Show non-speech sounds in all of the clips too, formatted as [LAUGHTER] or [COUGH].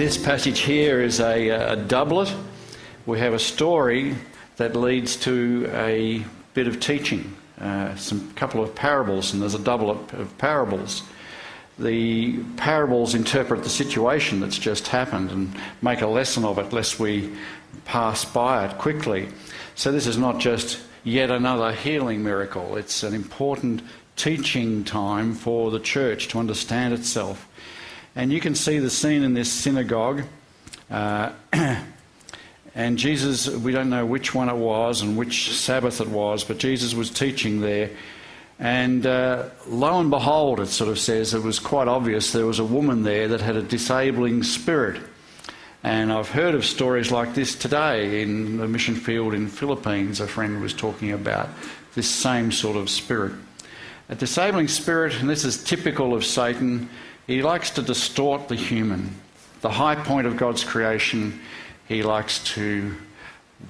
This passage here is a, a doublet. We have a story that leads to a bit of teaching, uh, some couple of parables, and there's a doublet of parables. The parables interpret the situation that's just happened and make a lesson of it, lest we pass by it quickly. So this is not just yet another healing miracle. It's an important teaching time for the church to understand itself. And you can see the scene in this synagogue. Uh, [CLEARS THROAT] and Jesus, we don't know which one it was and which Sabbath it was, but Jesus was teaching there. And uh, lo and behold, it sort of says, it was quite obvious there was a woman there that had a disabling spirit. And I've heard of stories like this today in the mission field in Philippines. A friend was talking about this same sort of spirit. A disabling spirit, and this is typical of Satan, he likes to distort the human. The high point of God's creation, he likes to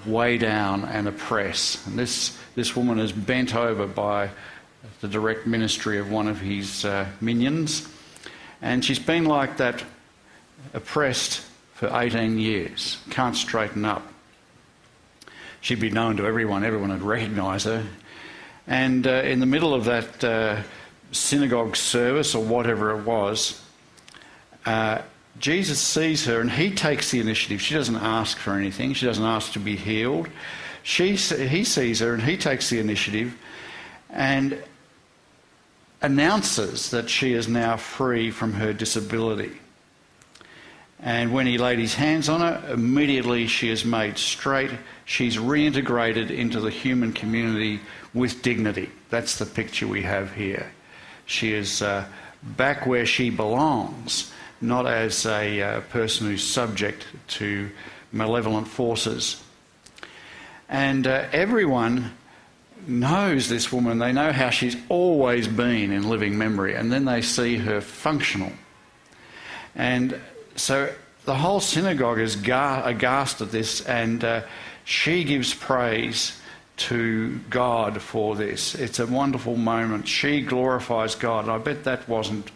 weigh down and oppress. And this, this woman is bent over by the direct ministry of one of his uh, minions. And she's been like that, oppressed for 18 years, can't straighten up. She'd be known to everyone, everyone would recognise her. And uh, in the middle of that uh, synagogue service or whatever it was, uh, Jesus sees her and he takes the initiative. She doesn't ask for anything, she doesn't ask to be healed. She, he sees her and he takes the initiative and announces that she is now free from her disability. And when he laid his hands on her, immediately she is made straight. She's reintegrated into the human community with dignity. That's the picture we have here. She is uh, back where she belongs, not as a uh, person who's subject to malevolent forces. And uh, everyone knows this woman. They know how she's always been in living memory, and then they see her functional. And so the whole synagogue is aghast at this, and uh, she gives praise to God for this. It's a wonderful moment. She glorifies God. I bet that wasn't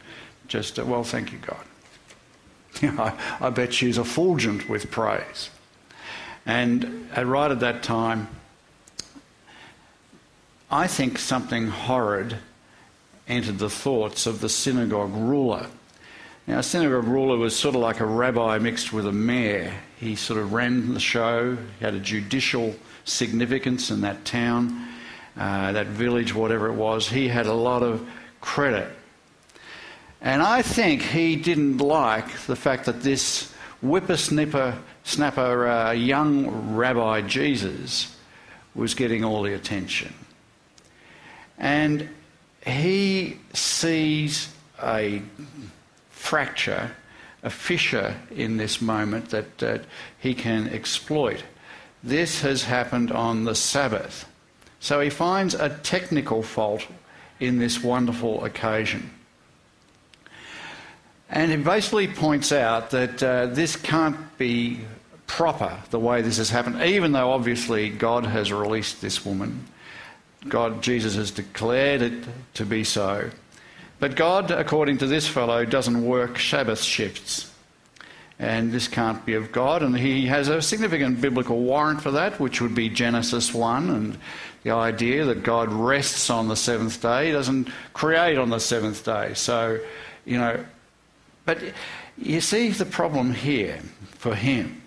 just, a, well, thank you, God. [LAUGHS] I, bet she's effulgent with praise. And right at that time, I think something horrid entered the thoughts of the synagogue ruler. Now, a synagogue ruler was sort of like a rabbi mixed with a mayor. He sort of ran the show, he had a judicial significance in that town, uh, that village, whatever it was. He had a lot of credit. And I think he didn't like the fact that this whippersnapper snapper, uh, young rabbi Jesus was getting all the attention. And he sees a fracture, a fissure in this moment that, that he can exploit. This has happened on the Sabbath. So he finds a technical fault in this wonderful occasion. And he basically points out that uh, this can't be proper the way this has happened, even though obviously God has released this woman. God, Jesus has declared it to be so. But God, according to this fellow, doesn't work Sabbath shifts. And this can't be of God. And he has a significant biblical warrant for that, which would be Genesis 1 and the idea that God rests on the seventh day. He doesn't create on the seventh day. So, you know, but you see the problem here for him.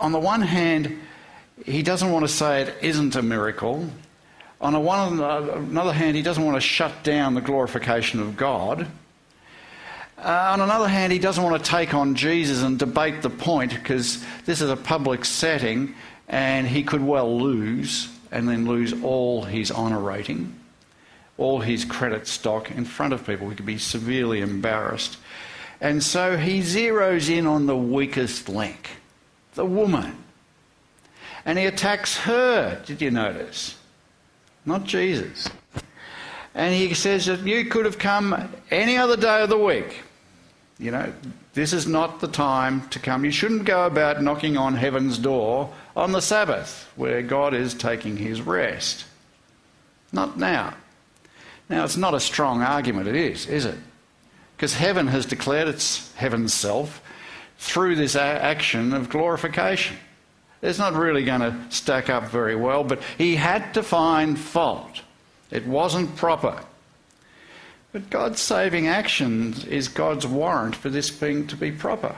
On the one hand, he doesn't want to say it isn't a miracle. On one, another hand, he doesn't want to shut down the glorification of God. Uh, on another hand, he doesn't want to take on Jesus and debate the point because this is a public setting and he could well lose and then lose all his honour rating, all his credit stock in front of people. He could be severely embarrassed. And so he zeroes in on the weakest link, the woman. And he attacks her, did you notice? not Jesus. And he says that you could have come any other day of the week. You know, this is not the time to come. You shouldn't go about knocking on heaven's door on the Sabbath, where God is taking his rest. Not now. Now, it's not a strong argument, it is, is it? because heaven has declared its heaven's self through this action of glorification. It's not really going to stack up very well, but he had to find fault. It wasn't proper. But God's saving action is God's warrant for this being to be proper.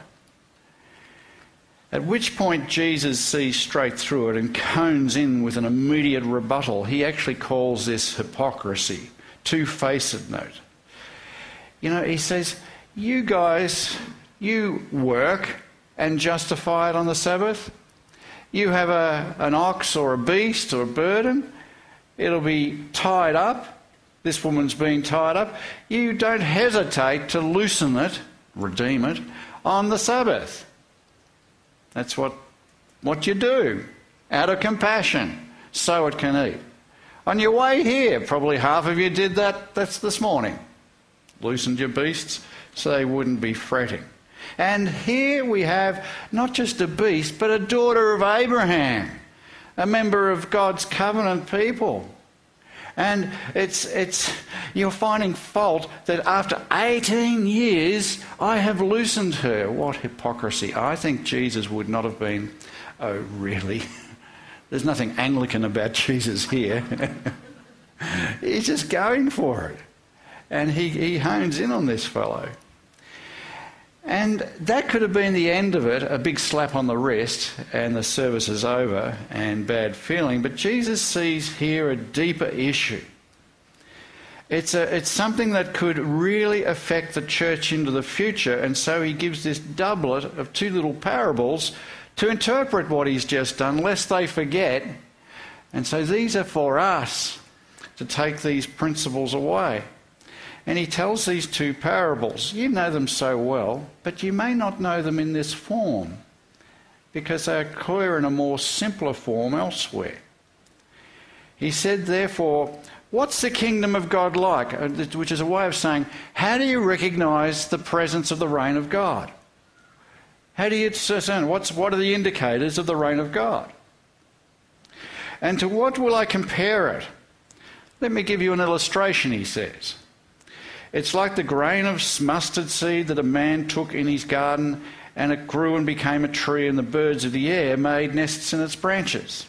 At which point Jesus sees straight through it and cones in with an immediate rebuttal. He actually calls this hypocrisy, two faced note. You know, he says, You guys, you work and justify it on the Sabbath. You have a, an ox or a beast or a burden, it'll be tied up. This woman's been tied up. You don't hesitate to loosen it, redeem it, on the Sabbath. That's what, what you do out of compassion, so it can eat. On your way here, probably half of you did that. That's this morning. Loosened your beasts so they wouldn't be fretting. And here we have not just a beast, but a daughter of Abraham, a member of God's covenant people. And it's, it's, you're finding fault that after 18 years, I have loosened her. What hypocrisy. I think Jesus would not have been, oh, really? [LAUGHS] There's nothing Anglican about Jesus here. [LAUGHS] He's just going for it. And he, he hones in on this fellow. And that could have been the end of it a big slap on the wrist, and the service is over, and bad feeling. But Jesus sees here a deeper issue. It's, a, it's something that could really affect the church into the future, and so he gives this doublet of two little parables to interpret what he's just done, lest they forget. And so these are for us to take these principles away. And he tells these two parables. You know them so well, but you may not know them in this form because they clear in a more simpler form elsewhere. He said, therefore, What's the kingdom of God like? Uh, which is a way of saying, how do you recognize the presence of the reign of God? How do you discern? What's, what are the indicators of the reign of God? And to what will I compare it? Let me give you an illustration, he says. It's like the grain of mustard seed that a man took in his garden, and it grew and became a tree, and the birds of the air made nests in its branches.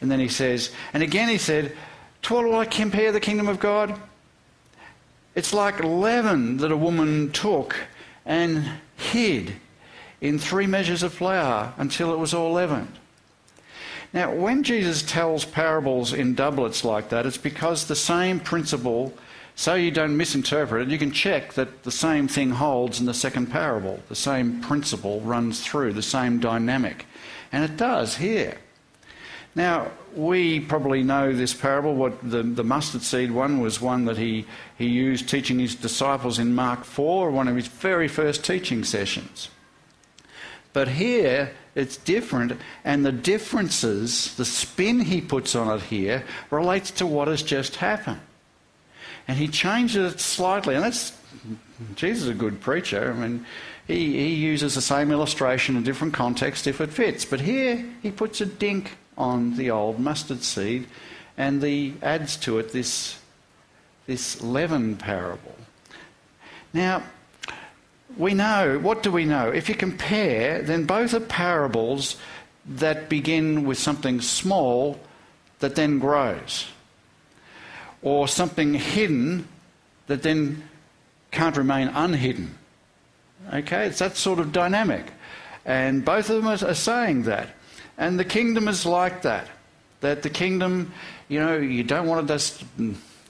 And then he says, and again he said, To what will I compare the kingdom of God? It's like leaven that a woman took and hid in three measures of flour until it was all leavened. Now, when Jesus tells parables in doublets like that, it's because the same principle so you don't misinterpret it, you can check that the same thing holds in the second parable. The same principle runs through, the same dynamic. And it does here. Now, we probably know this parable. What the, the mustard seed one was one that he, he used teaching his disciples in Mark 4, one of his very first teaching sessions. But here, it's different, and the differences, the spin he puts on it here, relates to what has just happened and he changes it slightly. And that's Jesus is a good preacher. I mean, he, he uses the same illustration in different context if it fits. But here he puts a dink on the old mustard seed and the adds to it this, this leaven parable. Now, we know, what do we know? If you compare, then both are parables that begin with something small that then grows or something hidden that then can't remain unhidden. Okay, it's that sort of dynamic. And both of them are, saying that. And the kingdom is like that. That the kingdom, you know, you don't want to dis-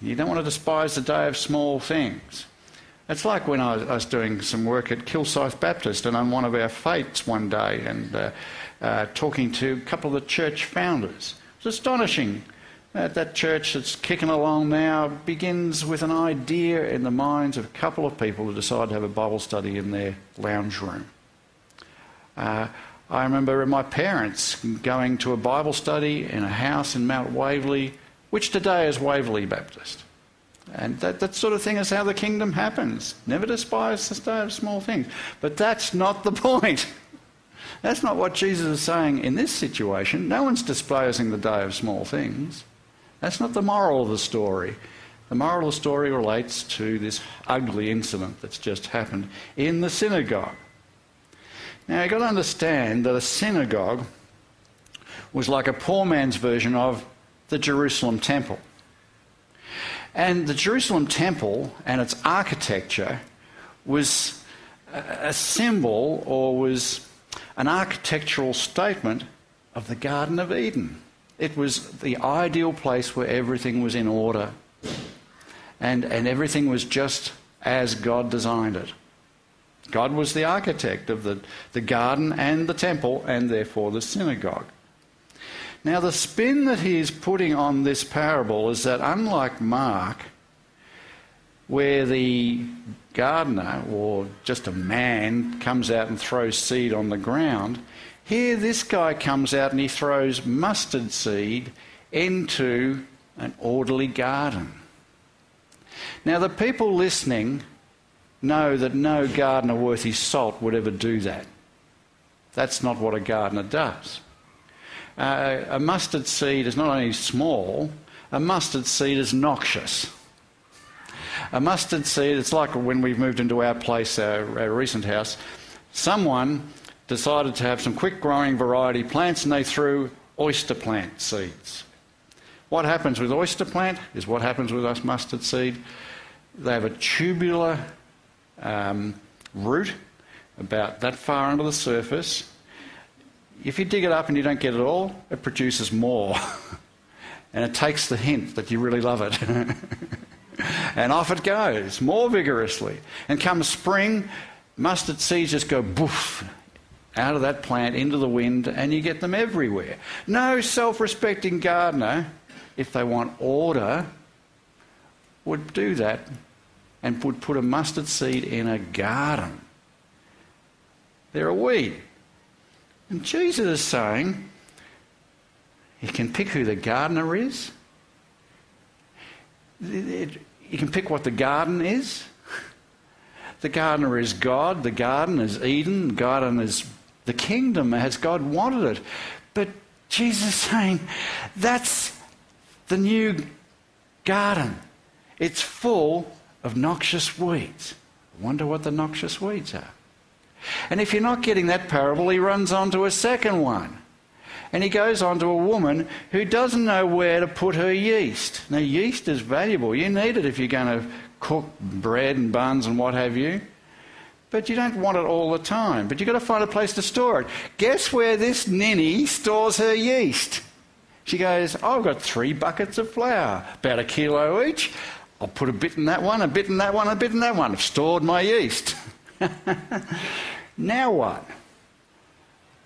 you don't want to despise the day of small things. It's like when I was, doing some work at Kilsyth Baptist and on one of our fates one day and uh, uh, talking to a couple of the church founders. It was astonishing that, that church that's kicking along now begins with an idea in the minds of a couple of people who decide to have a Bible study in their lounge room. Uh, I remember my parents going to a Bible study in a house in Mount Waverley, which today is Waverley Baptist. And that, that sort of thing is how the kingdom happens. Never despise the day of small things. But that's not the [LAUGHS] point. That's not what Jesus is saying in this situation. No one's despising the day of small things. That's not the moral of the story. The moral of the story relates to this ugly incident that's just happened in the synagogue. Now, you've got to understand that a synagogue was like a poor man's version of the Jerusalem temple. And the Jerusalem temple and its architecture was a symbol or was an architectural statement of the Garden of Eden. It was the ideal place where everything was in order and, and everything was just as God designed it. God was the architect of the, the garden and the temple and therefore the synagogue. Now, the spin that he is putting on this parable is that unlike Mark, where the gardener or just a man comes out and throws seed on the ground, here this guy comes out and he throws mustard seed into an orderly garden. Now, the people listening know that no gardener worth his salt would ever do that. That's not what a gardener does. Uh, a mustard seed is not only small, a mustard seed is noxious. A mustard seed, it's like when we moved into our place, our, our recent house, someone decided to have some quick growing variety plants and they threw oyster plant seeds. What happens with oyster plant is what happens with us mustard seed. They have a tubular um, root about that far under the surface. If you dig it up and you don't get it all, it produces more. [LAUGHS] and it takes the hint that you really love it. [LAUGHS] and off it goes, more vigorously. And come spring, mustard seeds just go boof out of that plant into the wind, and you get them everywhere. No self respecting gardener, if they want order, would do that and would put a mustard seed in a garden. They're a weed. And Jesus is saying, you can pick who the gardener is. You can pick what the garden is. The gardener is God, the garden is Eden, the garden is the kingdom as God wanted it. But Jesus is saying, that's the new garden. It's full of noxious weeds. Wonder what the noxious weeds are. And if you're not getting that parable, he runs on to a second one. And he goes on to a woman who doesn't know where to put her yeast. Now, yeast is valuable. You need it if you're going to cook bread and buns and what have you. But you don't want it all the time. But you've got to find a place to store it. Guess where this ninny stores her yeast? She goes, I've got three buckets of flour, about a kilo each. I'll put a bit in that one, a bit in that one, a bit in that one. I've stored my yeast. [LAUGHS] now what?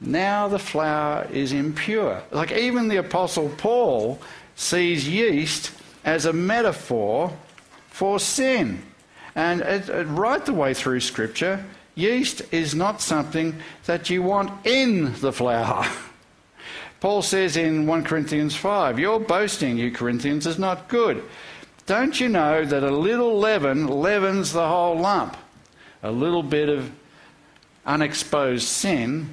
Now the flour is impure. Like even the Apostle Paul sees yeast as a metaphor for sin. And it, it, right the way through Scripture, yeast is not something that you want in the flour. [LAUGHS] Paul says in 1 Corinthians 5, Your boasting, you Corinthians, is not good. Don't you know that a little leaven leavens the whole lump? A little bit of unexposed sin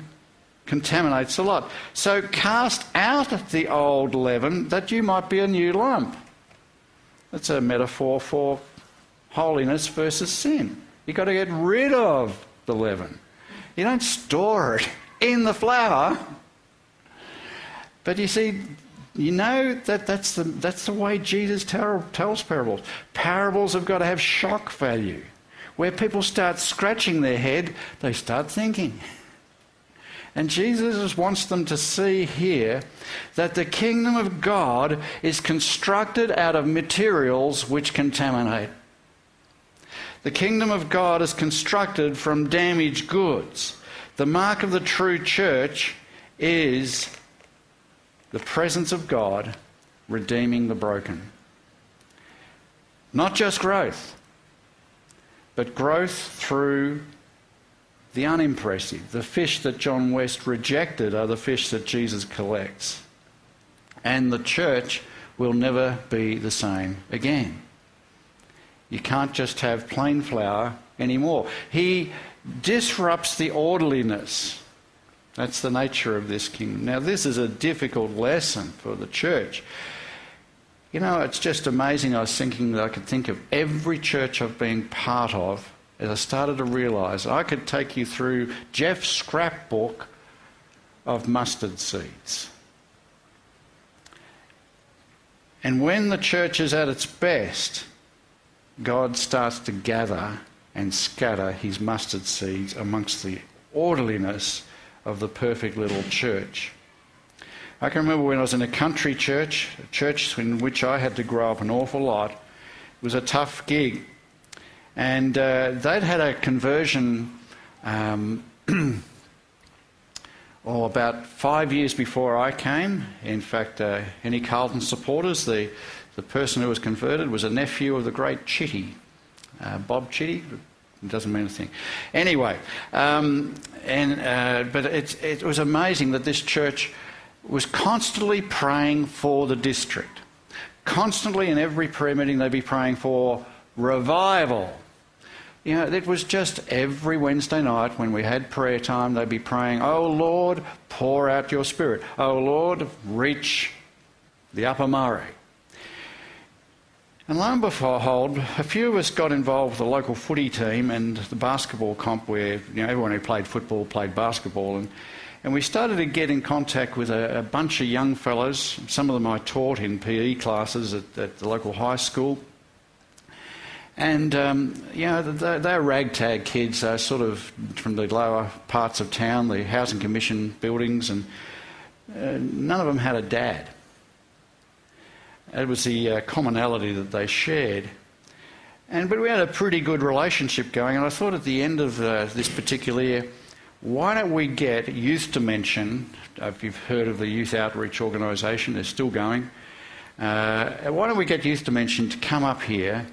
contaminates a lot. So cast out the old leaven that you might be a new lump. That's a metaphor for holiness versus sin. You've got to get rid of the leaven. You don't store it in the flour. But you see, you know that that's the, that's the way Jesus tell, tells parables. Parables have got to have shock value. Where people start scratching their head, they start thinking. And Jesus wants them to see here that the kingdom of God is constructed out of materials which contaminate. The kingdom of God is constructed from damaged goods. The mark of the true church is the presence of God redeeming the broken. Not just growth, but growth through the unimpressive. The fish that John West rejected are the fish that Jesus collects. And the church will never be the same again. You can't just have plain flour anymore. He disrupts the orderliness that's the nature of this kingdom. Now, this is a difficult lesson for the church. You know, it's just amazing. I was thinking that I could think of every church I've been part of as I started to realise I could take you through Jeff's scrapbook of mustard seeds. And when the church is at its best, God starts to gather and scatter his mustard seeds amongst the orderliness of the perfect little church. I can remember when I was in a country church, a church in which I had to grow up an awful lot. It was a tough gig. And uh, they'd had a conversion um, [CLEARS THROAT] oh, about five years before I came. In fact, uh, any Carlton supporters, the, the person who was converted was a nephew of the great Chitty, uh, Bob Chitty. It doesn't mean a thing. Anyway, um, and, uh, but it, it was amazing that this church was constantly praying for the district. Constantly in every prayer meeting, they'd be praying for revival. You know, it was just every Wednesday night when we had prayer time, they'd be praying, Oh Lord, pour out your spirit. Oh Lord, reach the upper Murray. And lo and behold, a few of us got involved with the local footy team and the basketball comp where you know, everyone who played football played basketball. And, and we started to get in contact with a, a bunch of young fellows. Some of them I taught in PE classes at, at the local high school. And, um, you know, they're, they're, ragtag kids. They're sort of from the lower parts of town, the Housing Commission buildings, and uh, none of them had a dad. It was the uh, commonality that they shared. And, but we had a pretty good relationship going, and I thought at the end of uh, this particular year, why don't we get Youth Dimension? If you've heard of the Youth Outreach Organisation, they're still going. Uh, why don't we get Youth Dimension to come up here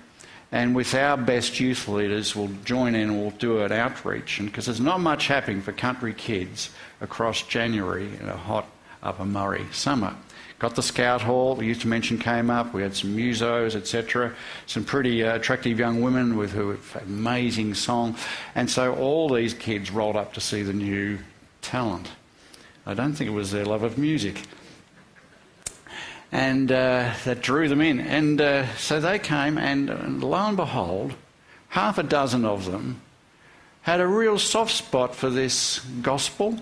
and with our best youth leaders, we'll join in and we'll do an outreach. Because there's not much happening for country kids across January in a hot Upper Murray summer. Got the Scout Hall, the Youth Dimension came up, we had some musos, etc. Some pretty uh, attractive young women with who amazing song. And so all these kids rolled up to see the new talent. I don't think it was their love of music. And uh, that drew them in. And uh, so they came, and, and lo and behold, half a dozen of them had a real soft spot for this gospel.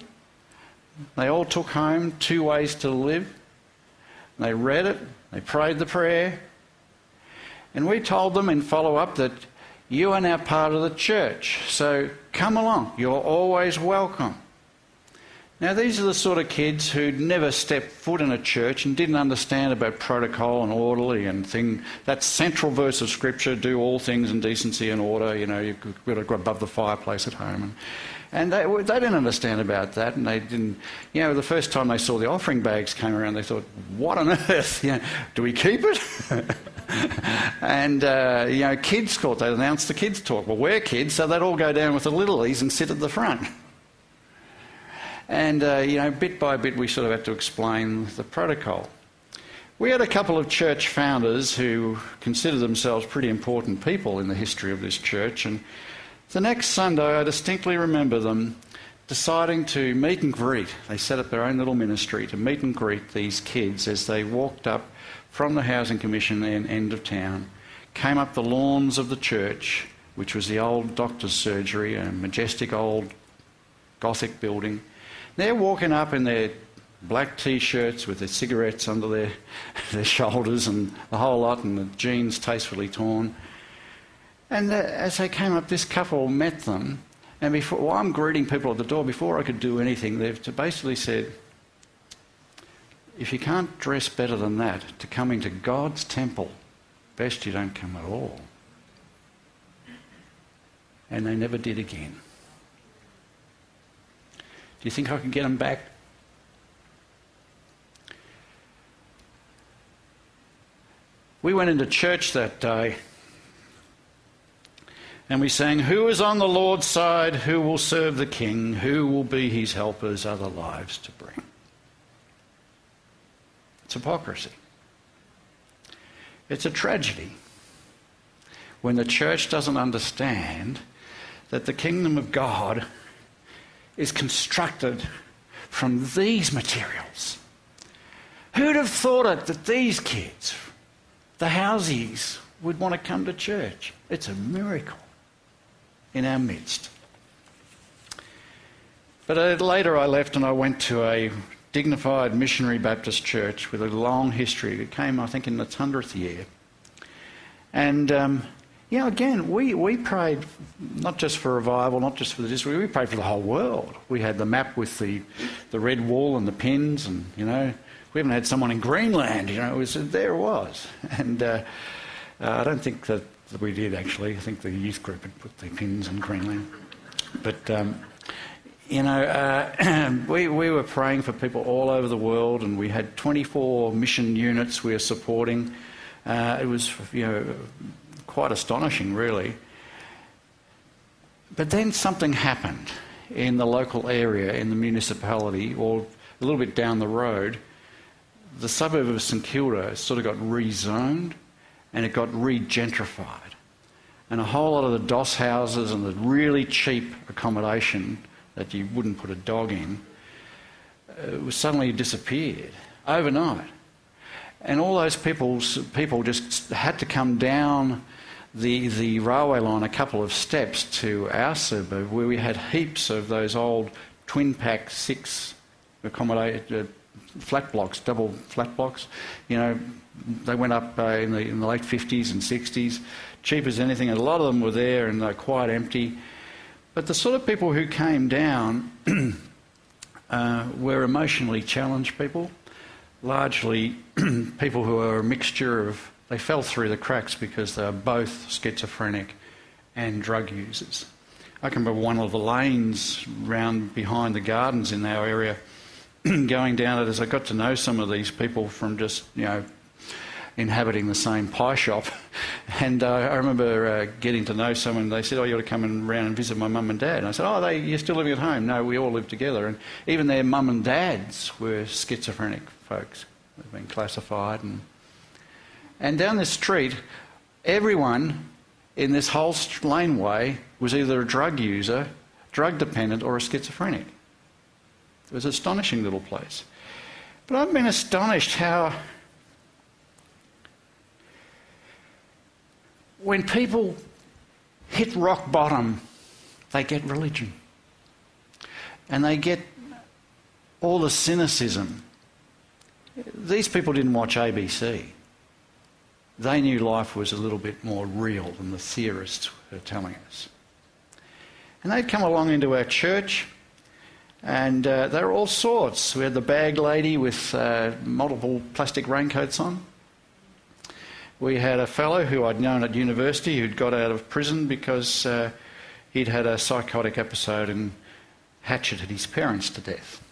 They all took home two ways to live they read it, they prayed the prayer, and we told them in follow up that you are now part of the church, so come along, you're always welcome. Now, these are the sort of kids who'd never stepped foot in a church and didn't understand about protocol and orderly and thing. That central verse of Scripture, do all things in decency and order, you know, you've got to go above the fireplace at home. And, and they, they didn't understand about that. And they didn't, you know, the first time they saw the offering bags came around, they thought, what on earth? [LAUGHS] You know, do we keep it? [LAUGHS] and, uh, you know, kids' court, they announced the kids' talk. Well, we're kids, so they'd all go down with the littlies and sit at the front. And, uh, you know, bit by bit, we sort of had to explain the protocol. We had a couple of church founders who considered themselves pretty important people in the history of this church. And the next Sunday, I distinctly remember them deciding to meet and greet. They set up their own little ministry to meet and greet these kids as they walked up from the Housing Commission and end of town, came up the lawns of the church, which was the old doctor's surgery, a majestic old Gothic building they're walking up in their black t-shirts with their cigarettes under their, [LAUGHS] their shoulders and the whole lot and the jeans tastefully torn. And uh, as they came up, this couple met them. And before, while I'm greeting people at the door, before I could do anything, they've basically said, if you can't dress better than that to come into God's temple, best you don't come at all. And they never did again Do you think I can get them back? We went into church that day and we sang, Who is on the Lord's side? Who will serve the King? Who will be his helpers? Other lives to bring. It's hypocrisy. It's a tragedy when the church doesn't understand that the kingdom of God is constructed from these materials. Who'd have thought it that these kids the Housies would want to come to church. It's a miracle in our midst. But uh, later I left and I went to a dignified missionary Baptist church with a long history. It came, I think, in its 100th year. And, um, you know, again, we, we prayed not just for revival, not just for the district, we prayed for the whole world. We had the map with the, the red wall and the pins, and, you know, we even had someone in Greenland, you know, it was, there it was. And uh, uh, I don't think that, that, we did actually. I think the youth group had put the pins in Greenland. But, um, you know, uh, [CLEARS THROAT] we, we were praying for people all over the world, and we had 24 mission units we were supporting. Uh, it was, you know, quite astonishing, really. But then something happened in the local area, in the municipality, or a little bit down the road. The suburb of St Kilda sort of got rezoned and it got regentrified. And a whole lot of the DOS houses and the really cheap accommodation that you wouldn't put a dog in, uh, suddenly disappeared overnight. And all those people, people just had to come down the, the railway line a couple of steps to our suburb where we had heaps of those old twin pack six accommodated uh, flat blocks, double flat blocks. You know, they went up uh, in, the, in the late 50s and 60s, cheap as anything, and a lot of them were there and they're quite empty. But the sort of people who came down [CLEARS THROAT] uh, were emotionally challenged people, largely [CLEARS THROAT] people who are a mixture of, they fell through the cracks because they were both schizophrenic and drug users. I can remember one of the lanes round behind the gardens in our area [CLEARS THROAT] going down it as I got to know some of these people from just, you know, inhabiting the same pie shop. [LAUGHS] And uh, I remember uh, getting to know someone. They said, "Oh, you ought to come and round and visit my mum and dad." And I said, "Oh, they, you're still living at home?" No, we all live together. And even their mum and dads were schizophrenic folks. They've been classified. And and down this street, everyone in this whole laneway was either a drug user, drug dependent, or a schizophrenic. It was an astonishing little place. But I've been astonished how when people hit rock bottom, they get religion. And they get all the cynicism. These people didn't watch ABC. They knew life was a little bit more real than the theorists were telling us. And they'd come along into our church, and uh, they were all sorts. We had the bag lady with uh, multiple plastic raincoats on. We had a fellow who I'd known at university who'd got out of prison because uh, he'd had a psychotic episode and hatcheted his parents to death.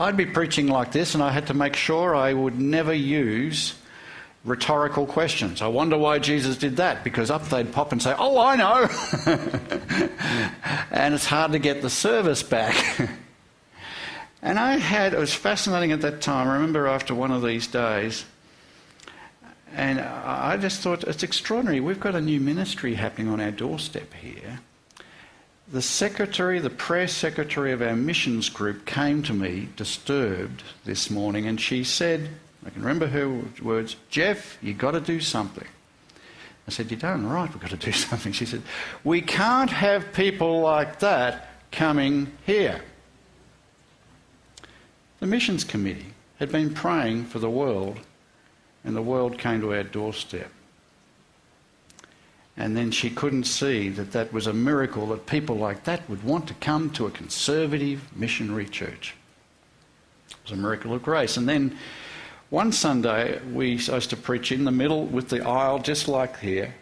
I'd be preaching like this, and I had to make sure I would never use rhetorical questions. I wonder why Jesus did that, because up they'd pop and say, Oh, I know! [LAUGHS] and it's hard to get the service back. [LAUGHS] and I had, it was fascinating at that time. I remember after one of these days, and I just thought it's extraordinary. We've got a new ministry happening on our doorstep here. The secretary, the press secretary of our missions group, came to me disturbed this morning and she said, I can remember her words, Jeff, you've got to do something. I said, You're darn right, we've got to do [LAUGHS] something. She said, We can't have people like that coming here. The missions committee had been praying for the world and the world came to our doorstep. And then she couldn't see that that was a miracle that people like that would want to come to a conservative missionary church. It was a miracle of grace. And then one Sunday, we used to preach in the middle with the aisle, just like here.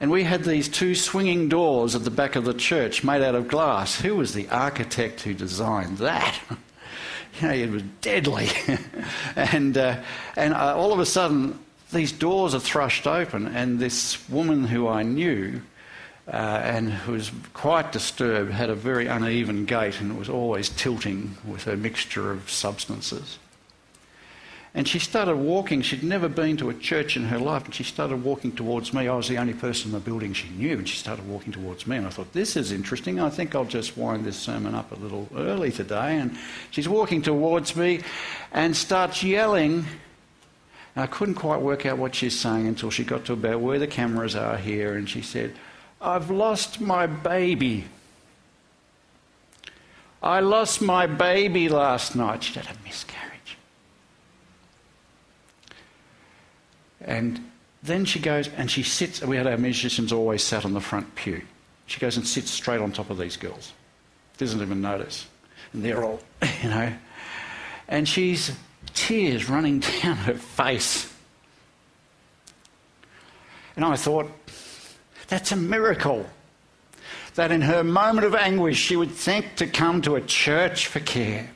And we had these two swinging doors at the back of the church made out of glass. Who was the architect who designed that? [LAUGHS] you know, it was deadly. [LAUGHS] and uh, and uh, all of a sudden, these doors are thrust open, and this woman who I knew uh, and who was quite disturbed had a very uneven gait and was always tilting with her mixture of substances. And she started walking. She'd never been to a church in her life, and she started walking towards me. I was the only person in the building she knew, and she started walking towards me. And I thought, this is interesting. I think I'll just wind this sermon up a little early today. And she's walking towards me and starts yelling And I couldn't quite work out what she's saying until she got to about where the cameras are here, and she said, I've lost my baby. I lost my baby last night. She had a miscarriage. And then she goes and she sits, we had our musicians always sat on the front pew. She goes and sits straight on top of these girls. Doesn't even notice. And they're all, [LAUGHS] you know. And she's tears running [LAUGHS] down her face. And I thought, that's a miracle. That in her moment of anguish, she would think to come to a church for care.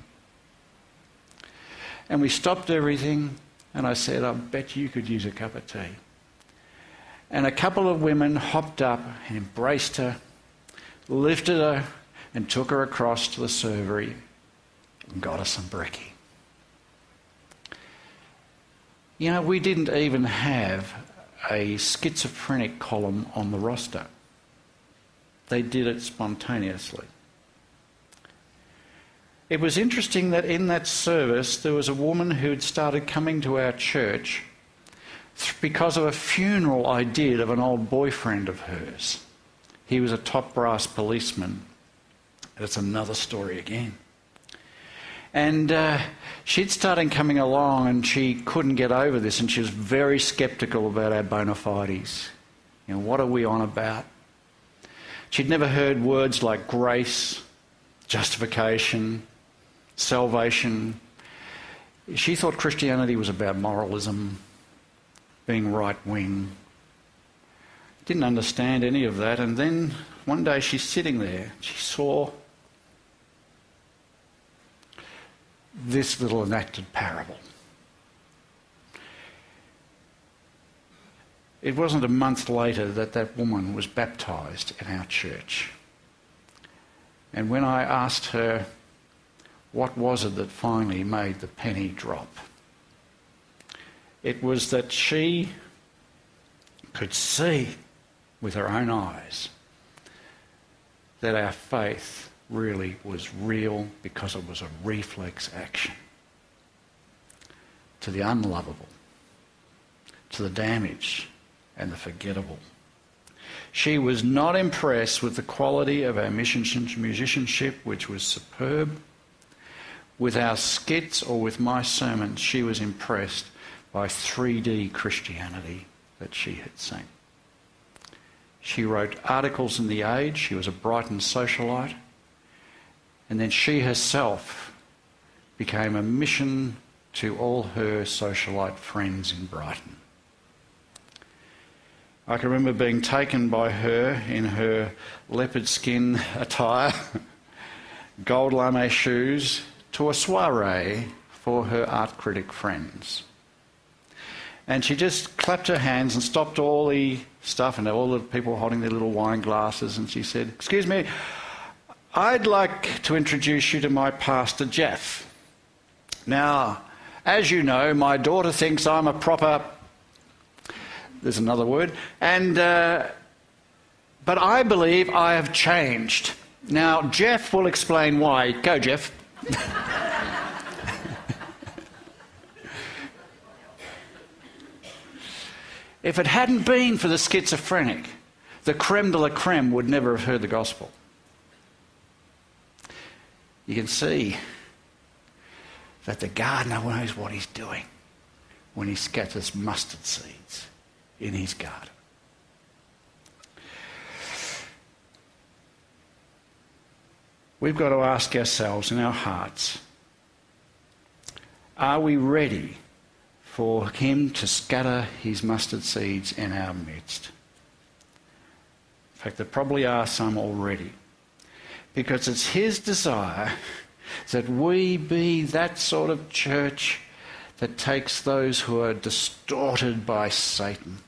And we stopped everything, and I said, I bet you could use a cup of tea. And a couple of women hopped up and embraced her, lifted her, and took her across to the servery and got her some brekkie. You know, we didn't even have a schizophrenic column on the roster. They did it spontaneously. It was interesting that in that service there was a woman who had started coming to our church because of a funeral I did of an old boyfriend of hers. He was a top brass policeman. That's another story again. And uh, she'd started coming along and she couldn't get over this and she was very sceptical about our bona fides. You know, what are we on about? She'd never heard words like grace, justification, salvation. She thought Christianity was about moralism, being right wing. Didn't understand any of that. And then one day she's sitting there. She saw this little enacted parable. It wasn't a month later that that woman was baptized in our church. And when I asked her, what was it that finally made the penny drop? It was that she could see with her own eyes that our faith really was real because it was a reflex action to the unlovable, to the damaged and the forgettable. She was not impressed with the quality of our musicianship, which was superb. With our skits or with my sermons, she was impressed by 3D Christianity that she had seen. She wrote articles in The Age. She was a Brighton socialite. And then she herself became a mission to all her socialite friends in Brighton. I can remember being taken by her in her leopard skin attire, [LAUGHS] gold lame shoes, to a soiree for her art critic friends. And she just clapped her hands and stopped all the stuff and all the people holding their little wine glasses and she said, Excuse me, I'd like to introduce you to my pastor, Jeff. Now, as you know, my daughter thinks I'm a proper. There's another word. And. Uh, but I believe I have changed. Now, Jeff will explain why. Go, Jeff. If it hadn't been for the schizophrenic, the creme de la creme would never have heard the gospel you can see that the gardener knows what he's doing when he scatters mustard seeds in his garden. We've got to ask ourselves in our hearts are we ready for him to scatter his mustard seeds in our midst? In fact, there probably are some already because it's His desire [LAUGHS] that we be that sort of church that takes those who are distorted by Satan.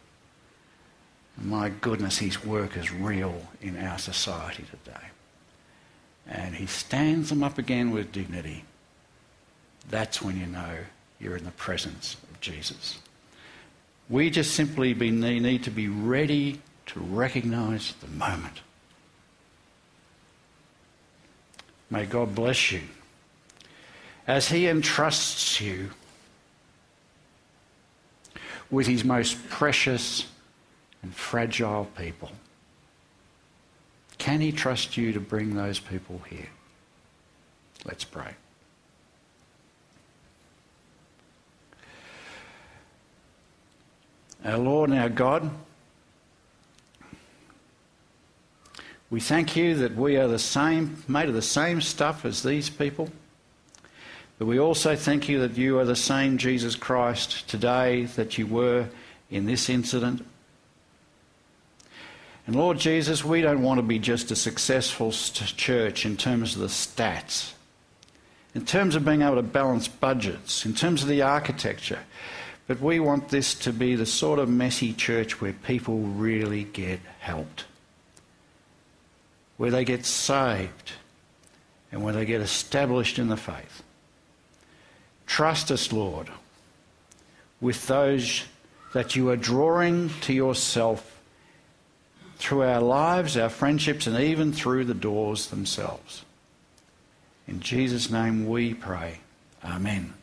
My goodness, his work is real in our society today. And he stands them up again with dignity. That's when you know you're in the presence of Jesus. We just simply be, need to be ready to recognize the moment. May God bless you as He entrusts you with his most precious and fragile people. Can he trust you to bring those people here? Let's pray. Our Lord and our God, we thank you that we are the same, made of the same stuff as these people. But we also thank you that you are the same Jesus Christ today that you were in this incident. And Lord Jesus, we don't want to be just a successful church in terms of the stats, in terms of being able to balance budgets, in terms of the architecture. But we want this to be the sort of messy church where people really get helped, where they get saved, and where they get established in the faith. Trust us, Lord, with those that you are drawing to yourself through our lives, our friendships, and even through the doors themselves. In Jesus' name we pray. Amen.